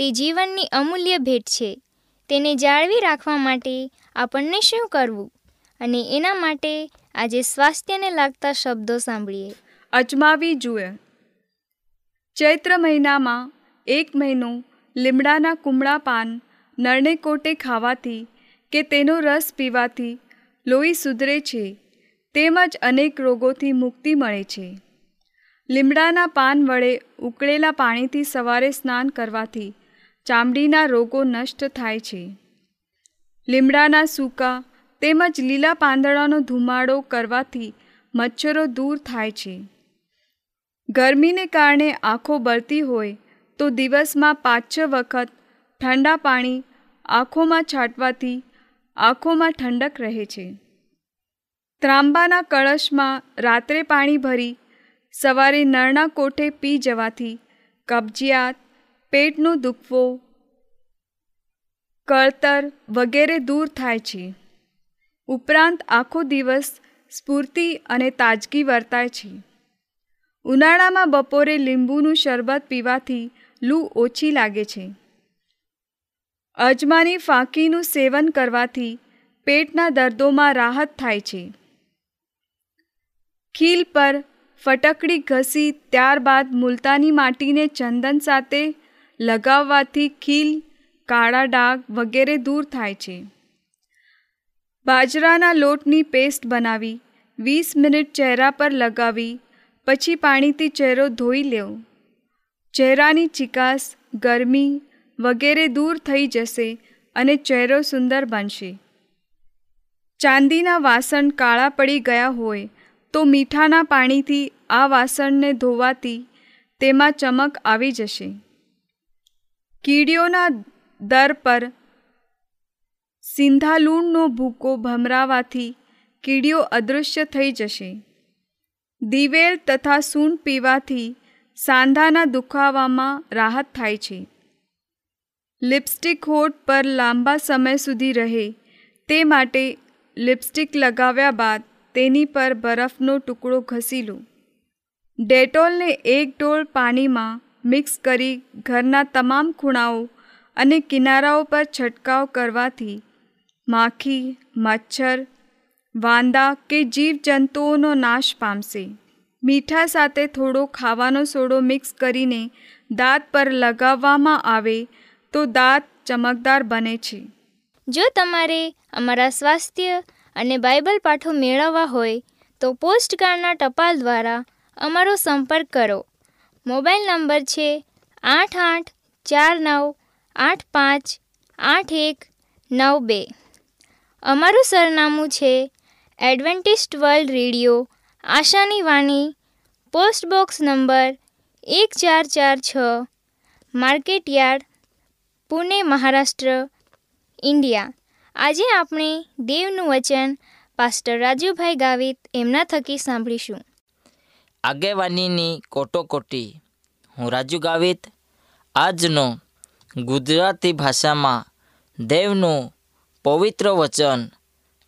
તે જીવનની અમૂલ્ય ભેટ છે. તેને જાળવી રાખવા માટે આપણને શું કરવું? અને એના માટે આજે સ્વાસ્થ્યને લાગતા શબ્દો સાંભળીએ. અજમાવી જુએ. ચૈત્ર મહિનામાં એક મહિનો લીમડાના કુમળા પાન નરણે કોટે ખાવાથી કે તેનો રસ પીવાથી લોહી સુધરે છે, તેમજ અનેક રોગોથી મુક્તિ મળે છે. લીમડાના પાન વડે ઉકળેલા પાણીથી સવારે સ્નાન કરવાથી ચામડીના રોગો નષ્ટ થાય છે. લીમડાના સૂકા તેમજ લીલા પાંદડાનો ધુમાડો કરવાથી મચ્છરો દૂર થાય છે. ગરમીને કારણે આંખો બળતી હોય તો દિવસમાં પાંચ છ વખત ઠંડા પાણી આંખોમાં છાંટવાથી આંખોમાં ઠંડક રહે છે. ત્રાંબાના કળશમાં રાત્રે પાણી ભરી સવારે નળના કોઠે પી જવાથી કબજિયાત પેટનો દુખવો, કળતર વગેરે દૂર થાય છે. ઉપરાંત આખો દિવસ સ્ફૂર્તિ અને તાજગી વર્તાય છે. ઉનાળામાં બપોરે લીંબુનું શરબત પીવાથી લૂ ઓછી લાગે છે. અજમાની ફાંકીનું સેવન કરવાથી પેટના દર્દોમાં રાહત થાય છે. ખીલ પર ફટકડી ઘસી ત્યારબાદ મુલતાની માટીને ચંદન સાથે લગાવવાથી ખીલ, કાળા ડાઘ વગેરે દૂર થાય છે. બાજરાના લોટની પેસ્ટ બનાવી, વીસ મિનિટ ચહેરા પર લગાવી, પછી પાણીથી ચહેરો ધોઈ લેવો. ચહેરાની ચિકાસ, ગરમી વગેરે દૂર થઈ જશે અને ચહેરો સુંદર બનશે. ચાંદીના વાસણ કાળા પડી ગયા હોય તો મીઠાના પાણીથી આ વાસણને ધોવાથી તેમાં ચમક આવી જશે. કીડીઓના દર પર સિંધાલૂણનો ભૂકો ભમરાવાથી કીડીઓ અદૃશ્ય થઈ જશે. દિવેલ તથા સૂંઠ પીવાથી સાંધાના દુખાવામાં રાહત થાય છે. લિપસ્ટિક હોઠ પર લાંબા સમય સુધી રહે તે માટે લિપસ્ટિક લગાવ્યા બાદ તેની પર બરફનો ટુકડો ઘસી લો ડેટોલને એક ડોલ પાણીમાં મિક્સ કરી ઘરના તમામ ખૂણાઓ અને કિનારાઓ પર છંટકાવ કરવાથી માખી, મચ્છર, વાંદા કે જીવજંતુઓનો નાશ પામશે. મીઠા સાથે થોડો ખાવાનો સોડો મિક્સ કરીને દાંત પર લગાવવામાં આવે તો દાંત ચમકદાર બને છે. જો તમારે અમારા સ્વાસ્થ્ય અને બાઇબલ પાઠો મેળવવા હોય તો પોસ્ટકાર્ડના ટપાલ દ્વારા અમારો સંપર્ક કરો. મોબાઈલ નંબર છે આઠ આઠ ચાર નવ આઠ પાંચ આઠ એક નવ બે. અમારું સરનામું છે એડવેન્ટિસ્ટ વર્લ્ડ રેડિયો, આશાની વાણી, પોસ્ટ બોક્સ નંબર એક ચાર ચાર છ market yard Pune, Maharashtra, India. આજે આપણે દેવનું વચન પાસ્ટર રાજુભાઈ ગાવિત એમના થકી સાંભળીશું. આગેવાનીની કોટોકોટી હું રાજુ ગાવિત. આજનો ગુજરાતી ભાષામાં દેવનું પવિત્ર વચન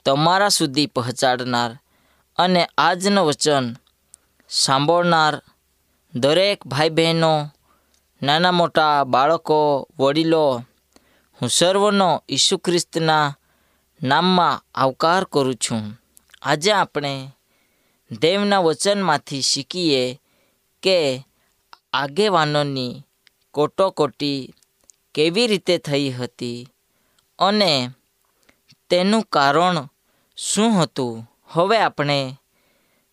તમારા સુધી પહોંચાડનાર અને આજનું વચન સાંભળનાર દરેક ભાઈ બહેનો નાના મોટા બાળકો, વડીલો, હું સર્વનો ઈસુ ખ્રિસ્તના નામમાં આવકાર કરું છું. આજે આપણે દેવના વચનમાંથી શીખીએ કે આગેવાનોની કોટોકોટી કેવી રીતે થઈ હતી અને તેનું કારણ શું હતું. હવે આપણે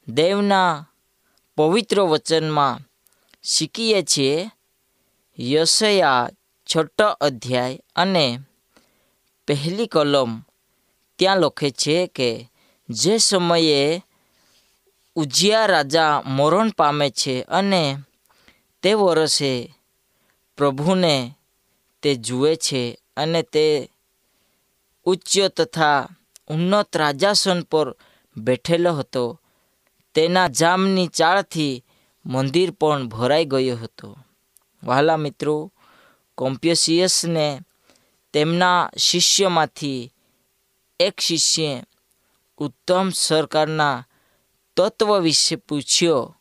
દેવના પવિત્ર વચનમાં શીખીએ છીએ યશયા છઠ્ઠો અધ્યાય અને પહેલી કલમ. ત્યાં લખે છે કે જે સમયે ઉજિયા રાજા મરણ પામે છે અને તે વર્ષે પ્રભુને તે જુએ છે અને તે ઉચ્ચ તથા ઉન્નત રાજાસન પર બેઠેલો હતો. તેના જામની ચાળથી મંદિર પણ ભરાઈ ગયો હતો. વહાલા મિત્રો, કોમ્પ્યુસિયસને તેમના શિષ્યમાંથી એક શિષ્યે ઉત્તમ સરકારના તત્વ વિશે પૂછ્યો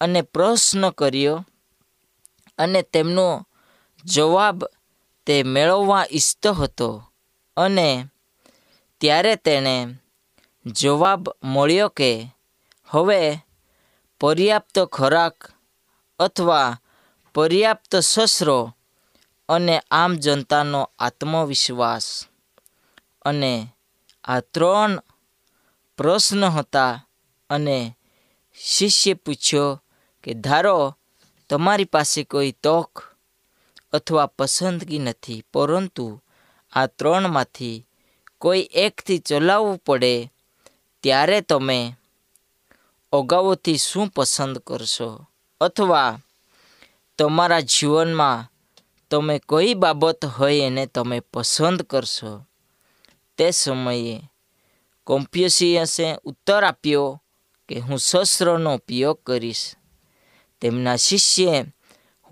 અને પ્રશ્ન કર્યો અને તેમનો જવાબ તે મેળવવા ઈચ્છતો હતો. અને ત્યારે તેણે જવાબ મળ્યો કે, હવે પર્યાપ્ત ખોરાક અથવા પર્યાપ્ત શસ્ત્રો અને આમ જનતાનો આત્મવિશ્વાસ. અને આ ત્રણ પ્રશ્ન હતા અને શિષ્ય પૂછ્યો કે, ધારો, તમારી પાસે કોઈ તક અથવા પસંદગી નથી, પરંતુ આ ત્રણમાંથી કોઈ એકથી ચલાવવું પડે, ત્યારે તમે અગાઉથી શું પસંદ કરશો? અથવા તમારા જીવનમાં તમે કઈ બાબત હોય એને તમે પસંદ કરશો? તે સમયે કોમ્પ્યુસિયસે ઉત્તર આપ્યો કે હું શસ્ત્રનો ઉપયોગ કરીશ. તેમના શિષ્યે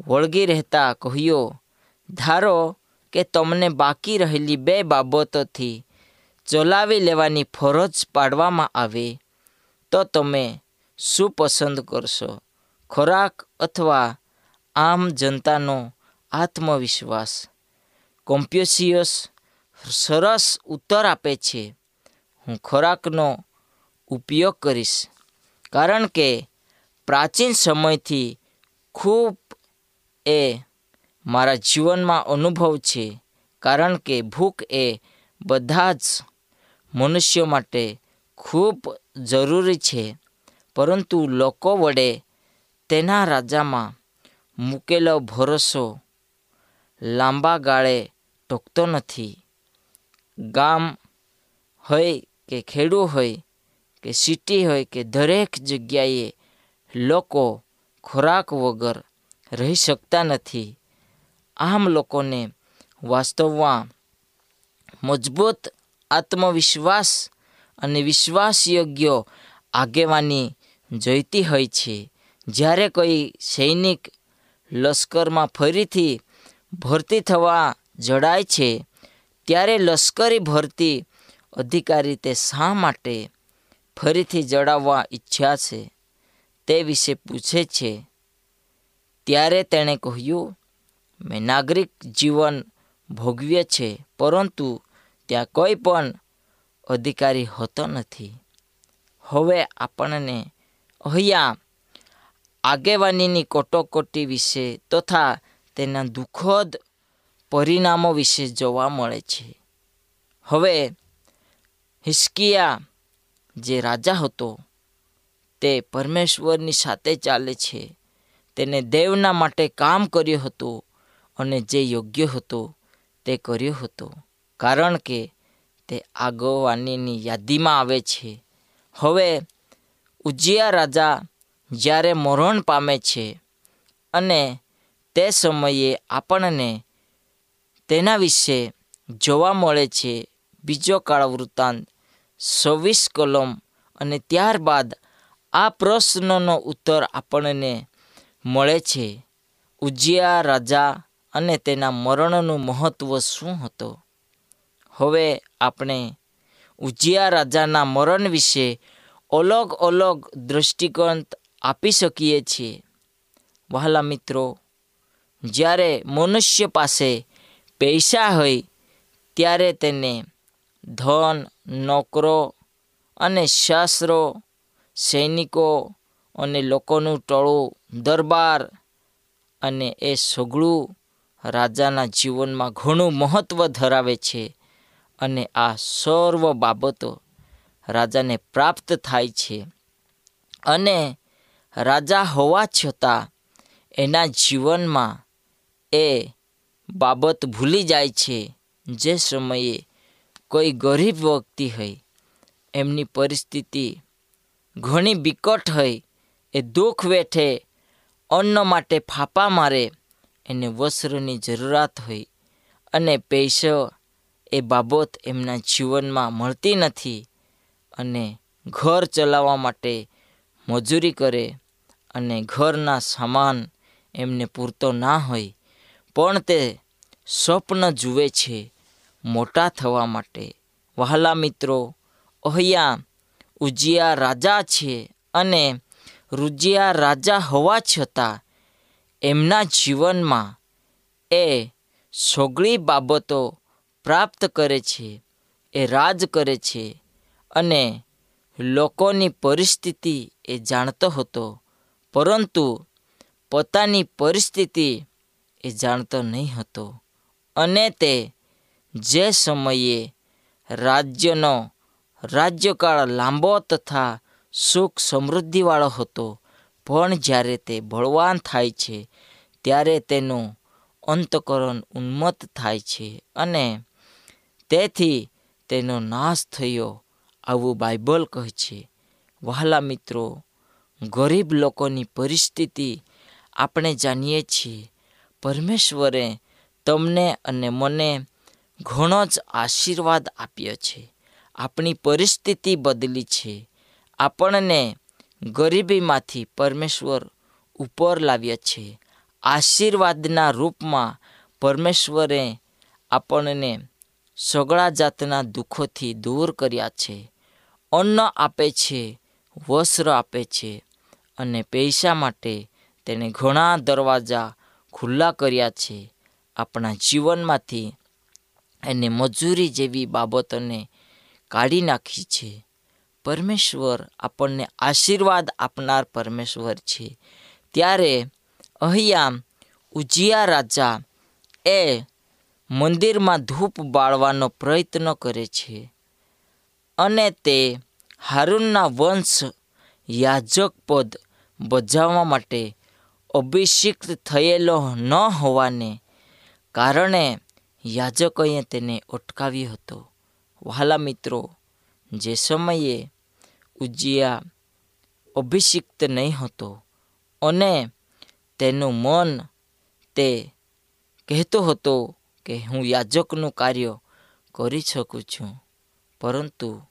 વળગી રહેતા કહ્યું, ધારો કે તમને બાકી રહેલી બે બાબતોથી ચલાવી લેવાની ફરજ પાડવામાં આવે, તો તમે શું પસંદ કરશો? ખોરાક અથવા આમ જનતાનો આત્મવિશ્વાસ? કોમ્પ્યુસિયસ સરસ ઉત્તર આપે છે, હું ખોરાકનો ઉપયોગ કરીશ. કારણ કે પ્રાચીન સમયથી ખૂબ એ મારા જીવનમાં અનુભવ છે. કારણ કે ભૂખ એ બધા જ મનુષ્યો માટે ખૂબ જરૂરી છે. પરંતુ લોકો વડે તેના રાજામાં મૂકેલો ભરોસો લાંબા ગાળે ટકતો નથી. ગામ હોય કે ખેડૂ હોય કે સિટી હોય કે દરેક જગ્યાએ લોકો ખોરાક વગર રહી શકતા નથી. આમ લોકોને વાસ્તવમાં મજબૂત આત્મવિશ્વાસ અને વિશ્વાસયોગ્ય આગેવાની જોઈતી હોય છે. જ્યારે કોઈ સૈનિક લશ્કરમાં ફરીથી ભરતી થવા જડાય છે, ત્યારે લશ્કરી ભરતી અધિકારી તે શા માટે ફરીથી જડાવવા ઈચ્છ્યા છે, તે વિશે પૂછે છે. ત્યારે તેણે કહ્યું, મેં નાગરિક જીવન ભોગવ્ય છે, પરંતુ ત્યાં કોઈ પણ અધિકારી હોતો નથી. હવે આપણને અહીંયા આગેવાનીની કટોકટી વિશે તથા તેના દુઃખદ પરિણામો વિશે જોવા મળે છે. હવે હિસ્કિયા જે રાજા હતો, તે પરમેશ્વરની સાથે ચાલે છે. તેને દેવના માટે કામ કર્યું હતું અને જે યોગ્ય હતો, તે કર્યો હતો. કારણ કે તે આગોવાનીની યાદીમાં આવે છે. હવે, ઉજિયા રાજા જ્યારે મરણ પામે છે અને તે સમયે આપણને તેના વિશે જોવા મળે છે બીજો કાળ વૃત્તાંત છવ્વીસ કલમ અને ત્યારબાદ આ પ્રશ્નનો ઉત્તર આપણને મળે છે. ઉજિયા રાજા અને તેના મરણનું મહત્ત્વ શું હતો? હવે આપણે ઉજિયા રાજાના મરણ વિશે અલગ અલગ દ્રષ્ટિકોણ આપી શકીએ છીએ. વહાલા મિત્રો, જ્યારે મનુષ્ય પાસે પૈસા હોય, ત્યારે તેને ધન, નોકરો અને શાસ્ત્રો, સૈનિકો અને લોકોનું ટોળું દરબાર અને એ સઘળું રાજાના જીવનમાં ઘણું મહત્ત્વ ધરાવે છે અને આ સર્વ બાબતો રાજાને પ્રાપ્ત થાય છે. અને રાજા હોવા છતાં એના જીવનમાં એ બાબત ભૂલી જાય છે. જે સમયે કોઈ ગરીબ વ્યક્તિ હોય, એમની પરિસ્થિતિ ઘણી બિકટ હોય, એ દુઃખ વેઠે, અન્ન માટે ફાંપા મારે, એને વસ્ત્રની જરૂરિયાત હોય અને પૈસો એ બાબત એમના જીવનમાં મળતી નથી અને ઘર ચલાવવા માટે મજૂરી કરે અને ઘરના સામાન એમને પૂરતો ના હોય. પણ તે સ્વપ્ન જુએ છે મોટા થવા માટે. વહાલા મિત્રો અહીંયા ઉજિયા રાજા છે અને રુજિયા રાજા હોવા છતાં એમના જીવનમાં એ સોગળી બાબતો પ્રાપ્ત કરે છે, એ રાજ કરે છે અને લોકોની પરિસ્થિતિ એ જાણતો હતો. પરંતુ પોતાની પરિસ્થિતિ એ જાણતો નહીં હતો. અને તે જે સમયે રાજ્યનો રાજ્યકાળ લાંબો તથા સુખ સમૃદ્ધિવાળો હતો, પણ જ્યારે તે બળવાન થાય છે, ત્યારે તેનું અંતકરણ ઉન્મત્ત થાય છે અને તેથી તેનો નાશ થયો આવું બાઇબલ કહે છે. વહાલા મિત્રો, ગરીબ લોકોની પરિસ્થિતિ આપણે જાણીએ છીએ. પરમેશ્વરે તમને અને મને ઘણો જ આશીર્વાદ આપ્યો છે. આપણી પરિસ્થિતિ બદલી છે. આપણને ગરીબીમાંથી પરમેશ્વર ઉપર લાવ્યા છે. આશીર્વાદના રૂપમાં પરમેશ્વરે આપણને સગળા જાતના દુઃખોથી દૂર કર્યા છે. અન્ન આપે છે, વસ્ત્ર આપે છે અને પૈસા માટે તેણે ઘણા દરવાજા ખુલ્લા કર્યા છે. આપણા જીવનમાંથી એને મજૂરી જેવી બાબતોને કાઢી નાખી છે. પરમેશ્વર આપણને આશીર્વાદ આપનાર પરમેશ્વર છે. ત્યારે અહીંયા ઉજિયા રાજા એ મંદિરમાં ધૂપ બાળવાનો પ્રયત્ન કરે છે અને તે હારૂનના વંશ યાજક પદ બજાવવા માટે અભિષિક્ત થયેલો ન હોવાને કારણે યાજકોએ તેને અટકાવ્યો હતો. વહાલા મિત્રો, જે સમયે ઉજિયા અભિષિક્ત નહીં હતો અને તેનું મન તે કહેતો હતો કે હું યાજકનું કાર્ય કરી શકું છું, પરંતુ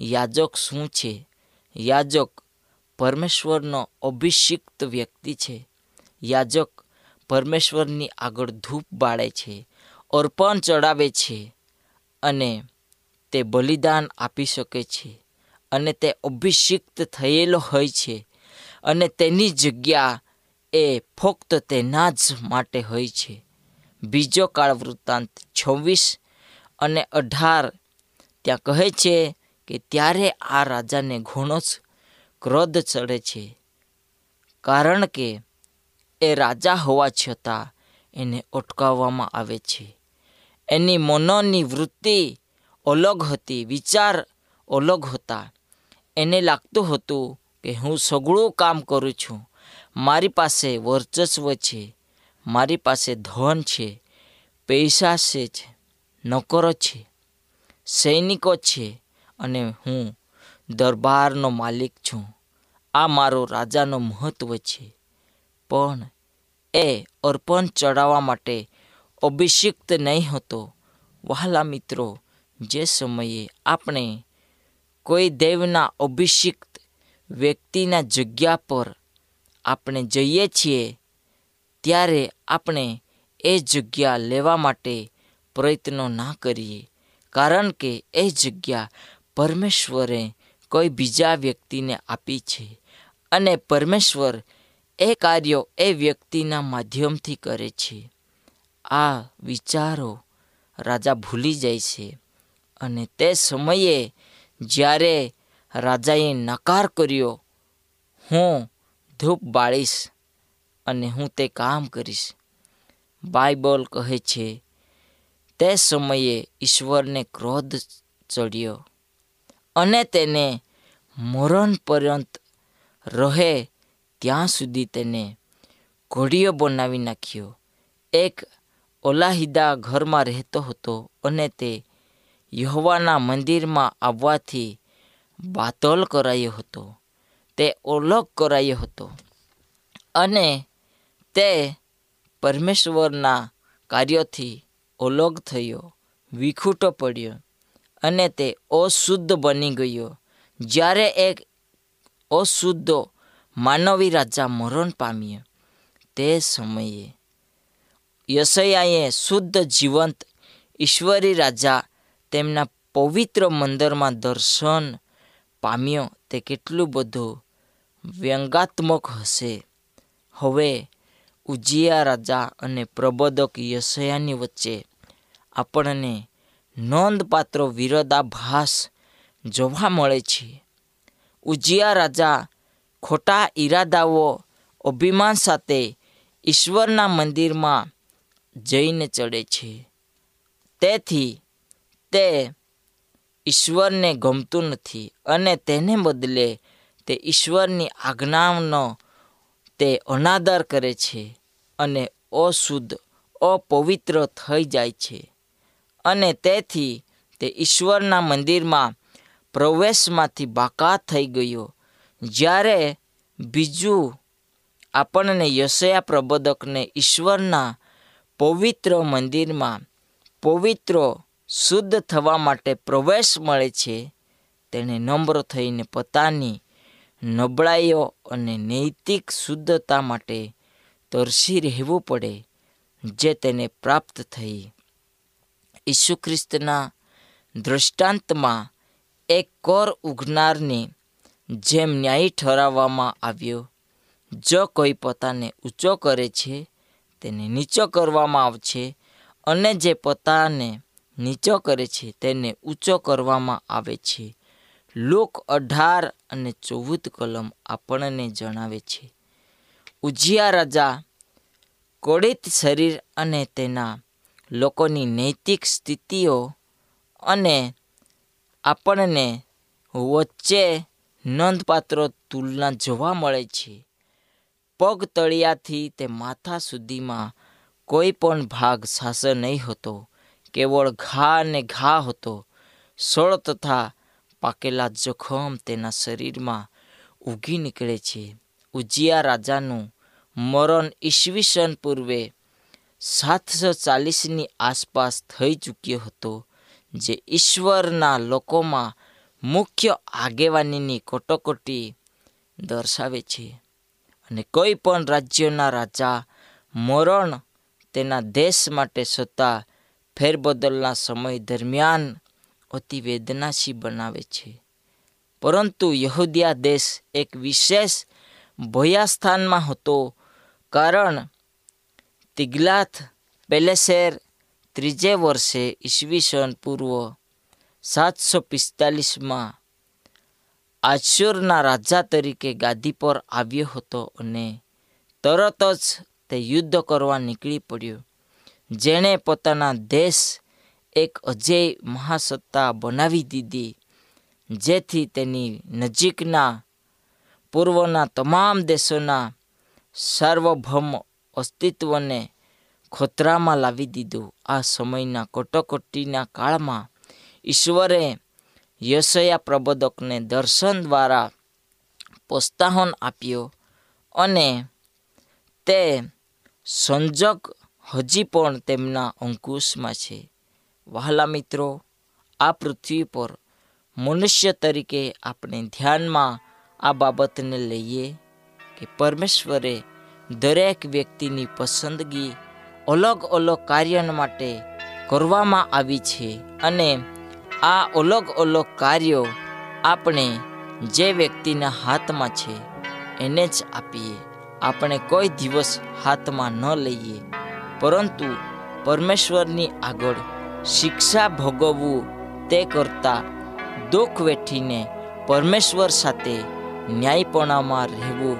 યાજક શું છે? યાજક પરમેશ્વરનો અભિષિક્ત વ્યક્તિ છે. યાજક પરમેશ્વરની આગળ ધૂપ બાળે છે. અર્પણ ચડાવે છે અને તે બલિદાન આપી શકે છે અને તે અભિષિક્ત થયેલો હોય છે અને તેની જગ્યા એ ફક્ત તેના જ માટે હોય છે. બીજો કાળ વૃત્તાંત છવ્વીસ અને અઢાર. ત્યાં કહે છે કે ત્યારે આ રાજાને ઘણો જ ક્રોધ ચડે છે કારણ કે એ રાજા હોવા છતાં એને અટકાવવામાં આવે છે. એની મનોની વૃત્તિ અલગ હતી, વિચાર અલગ હતા. એને લાગતું હતું કે હું સગળું કામ કરું છું. મારી પાસે વર્ચસ્વ છે, મારી પાસે ધન છે, પૈસા છે નોકરો છે, સૈનિકો છે અને હું દરબારનો માલિક છું. આ મારો રાજાનો મહત્વ છે. પણ એ અર્પણ ચડાવવા માટે અભિષિક્ત નહીં હતો. વહાલા મિત્રો, જે સમયે આપણે કોઈ દેવના અભિષિક્ત વ્યક્તિના જગ્યા પર આપણે જઈએ છીએ, ત્યારે આપણે એ જગ્યા લેવા માટે પ્રયત્નો ના કરીએ. કારણ કે એ જગ્યા પરમેશ્વરે કોઈ બીજા વ્યક્તિને આપી છે અને પરમેશ્વર એ કાર્યો એ વ્યક્તિના માધ્યમથી કરે છે. આ વિચારો રાજા ભૂલી જાય છે અને તે સમયે જ્યારે રાજાએ નકાર કર્યો, હું ધૂપ બાળીશ અને હું તે કામ કરીશ. બાઇબલ કહે છે, તે સમયે ઈશ્વરને ક્રોધ ચડ્યો અને તેને મરણ પર્યંત રહે ત્યાં સુધી તેને ઘોડીઓ બનાવી નાખ્યો. એક ઓલાહિદા ઘરમાં રહેતો હતો અને તે યહોવાના મંદિરમાં આવવાથી બાતલ કરાયો હતો. તે ઓલગ કરાયો હતો અને તે પરમેશ્વરના કાર્યોથી અલગ થયો, વિખૂટો પડ્યો અને તે અશુદ્ધ બની ગયો. જ્યારે એક અશુદ્ધ માનવી રાજા મરણ પામ્યો તે સમયે યશયાએ શુદ્ધ જીવંત ઈશ્વરી રાજા તેમના પવિત્ર મંદિરમાં દર્શન પામ્યો. તે કેટલું બધું વ્યંગાત્મક હશે. હવે ઉજિયા રાજા અને પ્રબોધક યશયાની વચ્ચે આપણને નોંધપાત્ર વિરોધાભાસ જોવા મળે છે. ઉજિયા રાજા ખોટા ઈરાદાઓ, અભિમાન સાથે ઈશ્વરના મંદિરમાં જઈને ચડે છે. તેથી તે ઈશ્વરને ગમતું નથી અને તેને બદલે તે ઈશ્વરની આજ્ઞાનો તે અનાદર કરે છે અને અશુદ્ધ, અપવિત્ર થઈ જાય છે. અને તેથી તે ઈશ્વરના મંદિરમાં પ્રવેશમાંથી બાકા થઈ ગયો. જ્યારે બીજું આપણને યશયા પ્રબોધકને ઈશ્વરના પવિત્ર મંદિરમાં પવિત્ર, શુદ્ધ થવા માટે પ્રવેશ મળે છે, તેણે નમ્ર થઈને પોતાની નબળાઈઓ અને નૈતિક શુદ્ધતા માટે તરસી રહેવું પડે, જે તેને પ્રાપ્ત થઈ. ઈસુ ખ્રિસ્તના દૃષ્ટાંતમાં એક કોર ઉઘનારને જેમ ન્યાયી ઠરાવવામાં આવ્યો, જો કોઈ પોતાને ઊંચો કરે છે તેને નીચો કરવામાં આવશે અને જે પોતાને નીચો કરે છે તેને ઊંચો કરવામાં આવે છે. લોક અઢાર અને ચૌદ કલમ આપણને જણાવે છે. ઉજિયા રાજા કોડિત શરીર અને તેના લોકોની નૈતિક સ્થિતિઓ અને આપણને વચ્ચે નોંધપાત્ર તુલના જોવા મળે છે. પગ તળિયાથી તે માથા સુધીમાં કોઈ પણ ભાગ સાસ નહીં હતો, કેવળ ઘા અને ઘા હતો. સોળ તથા પાકેલા જખમ તેના શરીરમાં ઉગી નીકળે છે. ઉજિયા રાજાનું મરણ ઈસવીસન પૂર્વે સાતસો ચાલીસની આસપાસ થઈ ચૂક્યો હતો, જે ઈશ્વરના લોકોમાં મુખ્ય આગેવાનીની કટોકટી દર્શાવે છે. અને કોઈ પણ રાજ્યના રાજા મરણ તેના દેશ માટે સતા ફેરબદલના સમય દરમિયાન અતિ વેદનાશી બનાવે છે. પરંતુ યહૂદિયા દેશ એક વિશેષ ભયાસ્થાનમાં હતો કારણ તિગલાથ પેલેસેર ત્રીજે વર્ષે ઈસવીસન પૂર્વ સાતસો પિસ્તાલીસમાં આશુરના રાજા તરીકે ગાદી પર આવ્યો હતો અને તરત જ તે યુદ્ધ કરવા નીકળી પડ્યો, જેણે પોતાના દેશ એક અજેય મહાસત્તા બનાવી દીધી, જેથી તેની નજીકના પૂર્વના તમામ દેશોના સાર્વભૌમ અસ્તિત્વને ખોતરામાં લાવી દીધું. આ સમયના કટોકટીના કાળમાં ઈશ્વરે યશયા પ્રબોધકને દર્શન દ્વારા પ્રોત્સાહન આપ્યો અને તે સંજોગ હજી પણ તેમના અંકુશમાં છે. વહાલા મિત્રો, આ પૃથ્વી પર મનુષ્ય તરીકે આપણે ધ્યાનમાં આ બાબતને લઈએ કે પરમેશ્વરે દરેક વ્યક્તિની પસંદગી અલગ અલગ કાર્ય માટે કરવામાં આવી છે અને આ અલગ અલગ કાર્યો આપણે જે વ્યક્તિના હાથમાં છે, એને જ આપીએ. આપણે કોઈ દિવસ હાથમાં ન લઈએ. પરંતુ પરમેશ્વરની આગળ શિક્ષા ભોગવવું તે કરતાં દુઃખ વેઠીને પરમેશ્વર સાથે ન્યાયપણામાં રહેવું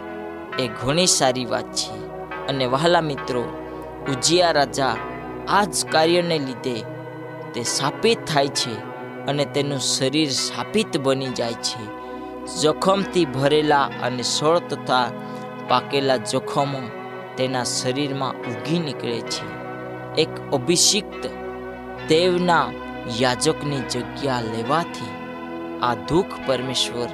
એ ઘણી સારી વાત છે. અને વહાલા મિત્રો, ઉજિયા રાજા આ જ કાર્યને લીધે તે સાપિત થાય છે. અને તેનું શરીર સાપિત બની જાય છે. જોખમથી ભરેલા અને સોળ તથા પાકેલા જોખમો તેના શરીરમાં ઉગી નીકળે છે. એક અભિષિક્ત દેવના યાજકની જગ્યા લેવાથી આ દુઃખ પરમેશ્વર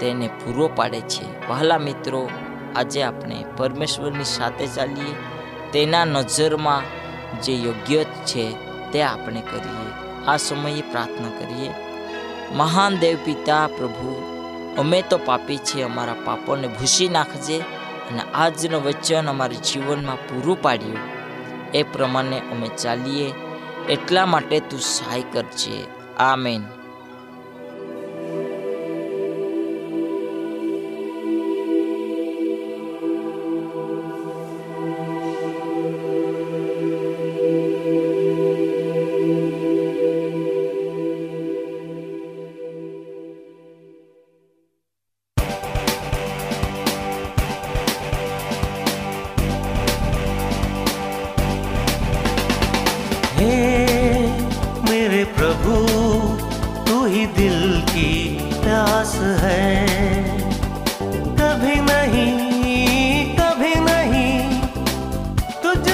તેને પૂરો પાડે છે. વહાલા મિત્રો, આજે આપણે પરમેશ્વરની સાથે ચાલીએ. તેના નજરમાં જે યોગ્ય છે તે આપણે કરીએ. આ સમયે પ્રાર્થના કરીએ. મહાન દેવ પિતા પ્રભુ, અમે તો પાપી છીએ, અમારા પાપોને ભૂસી નાખજે અને આજનું વચન અમારા જીવનમાં પૂરું પાડ્યું. એ પ્રમાણે અમે ચાલીએ. એટલા માટે તું સહાય કરજે. આ हे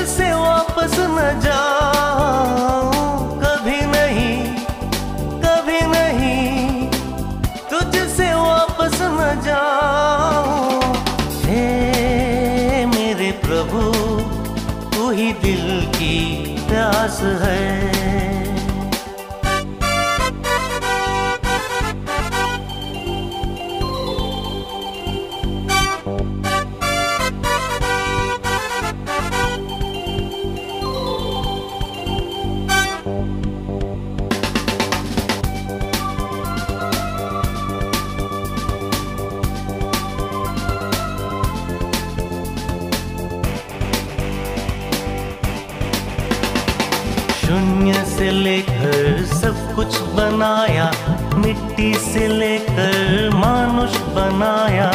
तुझसे वापस न जाऊं बनाया मिट्टी से लेकर मानुष बनाया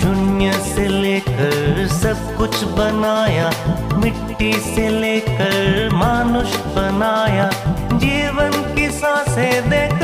शून्य से लेकर सब कुछ बनाया मिट्टी से लेकर मानुष बनाया जीवन की सांसें देकर